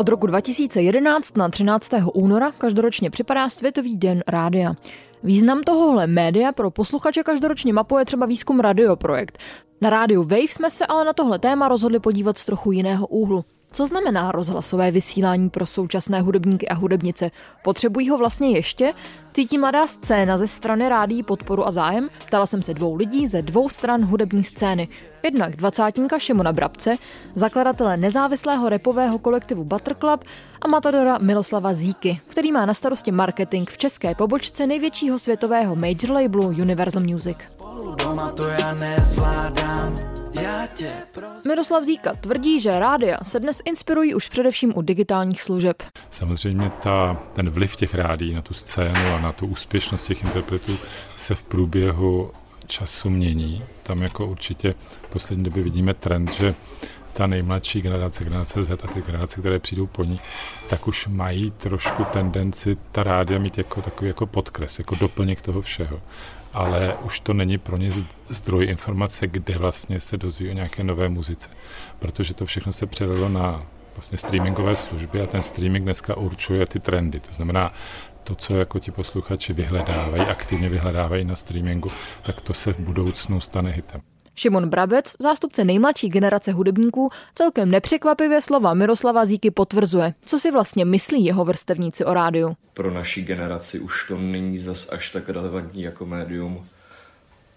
Od roku 2011 na 13. února každoročně připadá Světový den rádia. Význam tohohle média pro posluchače každoročně mapuje třeba výzkum Radioprojekt. Na rádiu Wave jsme se ale na tohle téma rozhodli podívat z trochu jiného úhlu. Co znamená rozhlasové vysílání pro současné hudebníky a hudebnice? Potřebují ho vlastně ještě? Cítí mladá scéna ze strany rádí podporu a zájem? Ptala jsem se dvou lidí ze dvou stran hudební scény. Jednak dvacátníka Šimona Brabce, zakladatele nezávislého repového kolektivu Butter Club a matadora Miloslava Zíky, který má na starosti marketing v české pobočce největšího světového major labelu Universal Music. Miroslav Zíka tvrdí, že rádia se dnes inspirují už především u digitálních služeb. Samozřejmě ta, ten vliv těch rádií na tu scénu a na tu úspěšnost těch interpretů se v průběhu času mění. Tam jako určitě v poslední době vidíme trend, že ta nejmladší generace, generace Z a ty generace, které přijdou po ní, tak už mají trošku tendenci ta rádia mít jako takový jako podkres, jako doplněk toho všeho ale už to není pro ně zdroj informace, kde vlastně se dozví o nějaké nové muzice, protože to všechno se přelilo na vlastně streamingové služby a ten streaming dneska určuje ty trendy. To znamená, to, co jako ti posluchači vyhledávají, aktivně vyhledávají na streamingu, tak to se v budoucnu stane hitem. Šimon Brabec, zástupce nejmladší generace hudebníků, celkem nepřekvapivě slova Miroslava Zíky potvrzuje. Co si vlastně myslí jeho vrstevníci o rádiu? Pro naší generaci už to není zas až tak relevantní jako médium.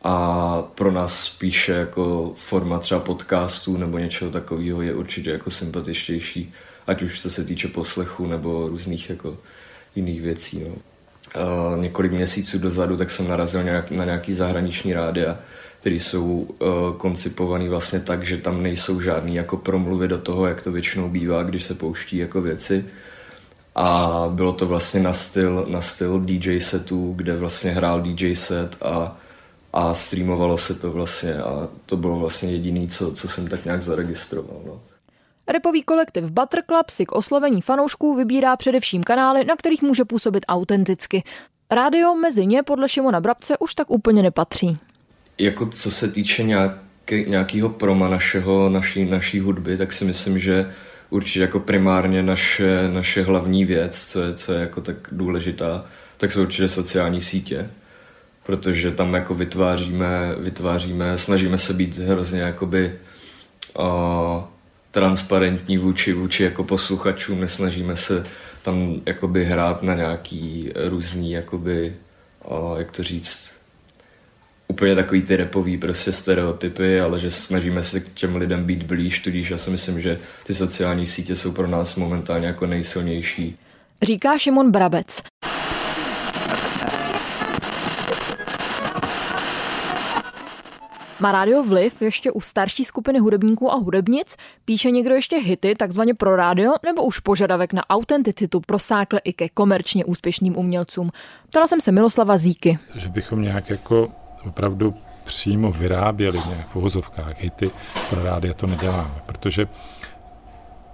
A pro nás spíše jako forma třeba podcastů nebo něčeho takového je určitě jako sympatičtější, ať už co se týče poslechu nebo různých jako jiných věcí. No. Uh, několik měsíců dozadu tak jsem narazil nějak, na nějaký zahraniční rádia, které jsou uh, koncipované vlastně tak, že tam nejsou žádný jako promluvy do toho, jak to většinou bývá, když se pouští jako věci. A bylo to vlastně na styl, na styl DJ setů, kde vlastně hrál DJ set a, a streamovalo se to vlastně a to bylo vlastně jediný, co, co jsem tak nějak zaregistroval. No. Repový kolektiv Butter Club si k oslovení fanoušků vybírá především kanály, na kterých může působit autenticky. Rádio mezi ně podle Šimona Brabce už tak úplně nepatří. Jako co se týče nějakého proma našeho, naší, naší hudby, tak si myslím, že určitě jako primárně naše, naše hlavní věc, co je, co je jako tak důležitá, tak jsou určitě sociální sítě, protože tam jako vytváříme, vytváříme, snažíme se být hrozně jakoby uh, transparentní vůči, vůči jako posluchačům, nesnažíme se tam jakoby hrát na nějaký různý, jakoby, uh, jak to říct, úplně takový ty repový prostě stereotypy, ale že snažíme se k těm lidem být blíž, tudíž já si myslím, že ty sociální sítě jsou pro nás momentálně jako nejsilnější. Říká Šimon Brabec. Má rádio vliv ještě u starší skupiny hudebníků a hudebnic? Píše někdo ještě hity takzvaně pro rádio, nebo už požadavek na autenticitu prosákle i ke komerčně úspěšným umělcům? Ptala jsem se Miloslava Zíky. Že bychom nějak jako opravdu přímo vyráběli nějak v hity pro rádia, to neděláme, protože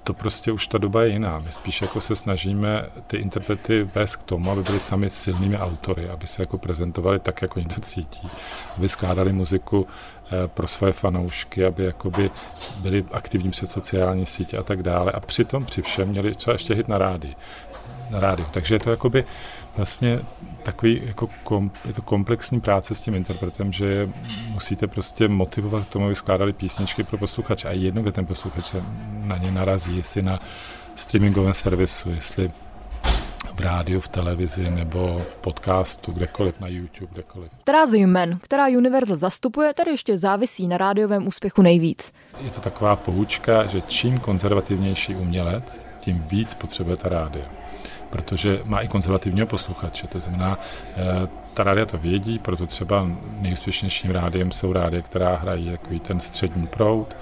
to prostě už ta doba je jiná. My spíš jako se snažíme ty interprety vést k tomu, aby byli sami silnými autory, aby se jako prezentovali tak, jako oni to cítí, aby skládali muziku eh, pro své fanoušky, aby jakoby byli aktivní přes sociální sítě a tak dále. A přitom při všem měli třeba ještě hit na rádi. Na rádiu. Takže je to jakoby vlastně takový jako kom, je to komplexní práce s tím interpretem, že musíte prostě motivovat k tomu, aby skládali písničky pro posluchače. A jedno, kde ten posluchač se na ně narazí, jestli na streamingovém servisu, jestli v rádiu, v televizi nebo v podcastu, kdekoliv, na YouTube, kdekoliv. Která z jmen, která Universal zastupuje, tady ještě závisí na rádiovém úspěchu nejvíc. Je to taková poučka, že čím konzervativnější umělec, tím víc potřebuje ta rádio protože má i konzervativního posluchače. To znamená, eh, ta rádia to vědí, proto třeba nejúspěšnějším rádiem jsou rádie, která hrají takový ten střední proud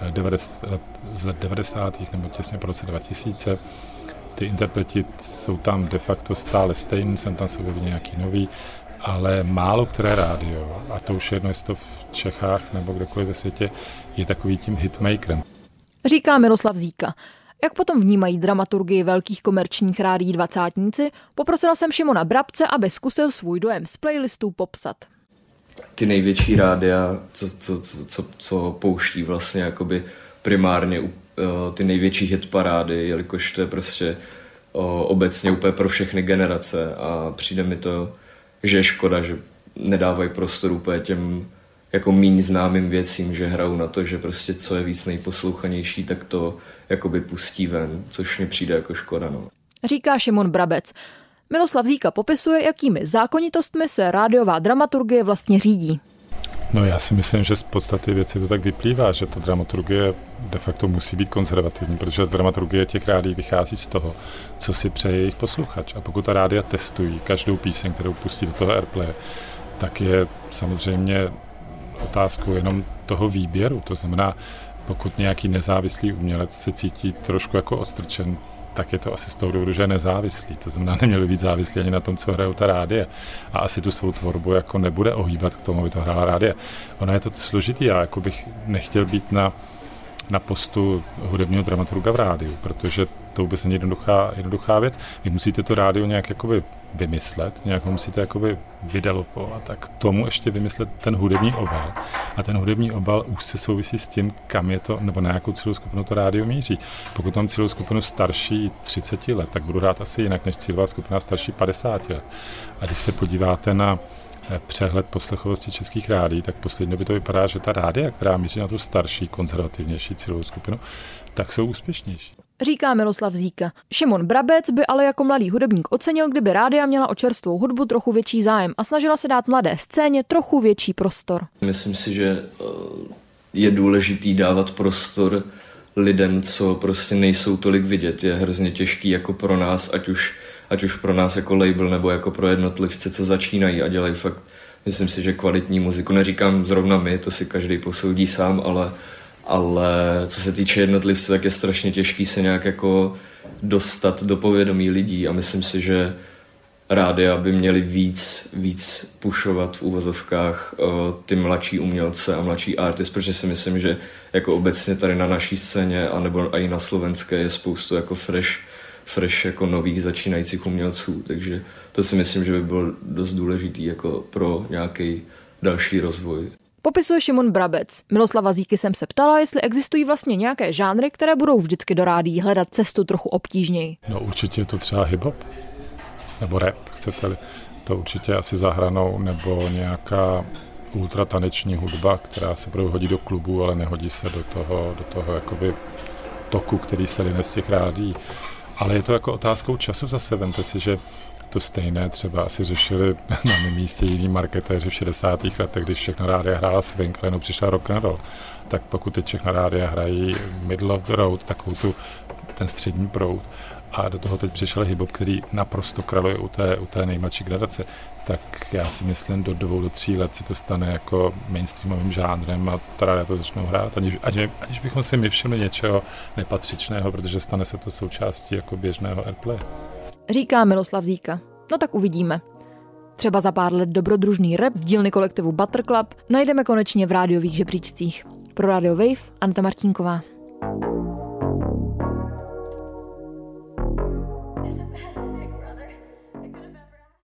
eh, z let 90. nebo těsně po roce 2000. Ty interpreti jsou tam de facto stále stejný, jsem tam objevil nějaký nový, ale málo které rádio, a to už jedno, jestli to v Čechách nebo kdekoliv ve světě, je takový tím hitmakerem. Říká Miroslav Zíka. Jak potom vnímají dramaturgii velkých komerčních rádí dvacátníci, poprosila jsem Šimona Brabce, aby zkusil svůj dojem z playlistů popsat. Ty největší rádia, co, co, co, co, co pouští vlastně jakoby primárně ty největší hitparády, jelikož to je prostě obecně úplně pro všechny generace a přijde mi to, že je škoda, že nedávají prostor úplně těm jako méně známým věcím, že hrajou na to, že prostě co je víc nejposlouchanější, tak to jakoby pustí ven, což mi přijde jako škoda. No. Říká Šimon Brabec. Miloslav Zíka popisuje, jakými zákonitostmi se rádiová dramaturgie vlastně řídí. No já si myslím, že z podstaty věci to tak vyplývá, že ta dramaturgie de facto musí být konzervativní, protože dramaturgie těch rádí vychází z toho, co si přeje jejich posluchač. A pokud ta rádia testují každou píseň, kterou pustí do toho airplay, tak je samozřejmě otázkou jenom toho výběru. To znamená, pokud nějaký nezávislý umělec se cítí trošku jako odstrčen tak je to asi z toho důvodu, že je nezávislý. To znamená, neměl být závislý ani na tom, co hrajou ta rádie. A asi tu svou tvorbu jako nebude ohýbat k tomu, aby to hrála rádie. Ono je to složitý. Já jako bych nechtěl být na, na postu hudebního dramaturga v rádiu, protože to vůbec není jednoduchá, jednoduchá věc. Vy musíte to rádio nějak jakoby vymyslet, nějak ho musíte jakoby vydelopovat tak tomu ještě vymyslet ten hudební obal. A ten hudební obal už se souvisí s tím, kam je to, nebo na jakou celou skupinu to rádio míří. Pokud mám celou skupinu starší 30 let, tak budu hrát asi jinak než cílová skupina starší 50 let. A když se podíváte na eh, přehled poslechovosti českých rádí, tak posledně by to vypadá, že ta rádia, která míří na tu starší, konzervativnější cílovou skupinu, tak jsou úspěšnější říká Miloslav Zíka. Šimon Brabec by ale jako mladý hudebník ocenil, kdyby rádia měla o čerstvou hudbu trochu větší zájem a snažila se dát mladé scéně trochu větší prostor. Myslím si, že eh, je důležitý dávat prostor lidem, co prostě nejsou tolik vidět. Je hrozně těžký jako pro nás, ať už, ať už pro nás jako label nebo jako pro jednotlivce, co začínají a dělají fakt, myslím si, že kvalitní muziku. Neříkám zrovna my, to si každý posoudí sám, ale ale co se týče jednotlivců, tak je strašně těžký se nějak jako dostat do povědomí lidí a myslím si, že rádia by měli víc, víc pušovat v úvozovkách uh, ty mladší umělce a mladší artist, protože si myslím, že jako obecně tady na naší scéně anebo i na slovenské je spoustu jako fresh, fresh jako nových začínajících umělců, takže to si myslím, že by bylo dost důležitý jako pro nějaký další rozvoj. Popisuje Šimon Brabec. Miloslava Zíky jsem se ptala, jestli existují vlastně nějaké žánry, které budou vždycky do rádí hledat cestu trochu obtížněji. No určitě je to třeba hip-hop, nebo rap, chcete-li. To určitě asi zahranou, nebo nějaká ultrataneční hudba, která se budou hodit do klubu, ale nehodí se do toho, do toho jakoby toku, který se line z těch rádí. Ale je to jako otázkou času zase. Vemte si, že to stejné třeba asi řešili na mém místě jiní marketéři v 60. letech, když všechno rádia hrála swing, ale jenom přišel rock and roll. Tak pokud teď všechno rádia hrají middle of the road, takovou tu, ten střední proud, a do toho teď přišel hip který naprosto kraluje u té, u té nejmladší gradace, tak já si myslím, do dvou, do tří let se to stane jako mainstreamovým žánrem a teda to začnou hrát, aniž, aniž, aniž bychom si my všimli něčeho nepatřičného, protože stane se to součástí jako běžného airplay říká Miloslav Zíka. No tak uvidíme. Třeba za pár let dobrodružný rap z dílny kolektivu Club najdeme konečně v rádiových žebříčcích. Pro Radio Wave Anta Martínková.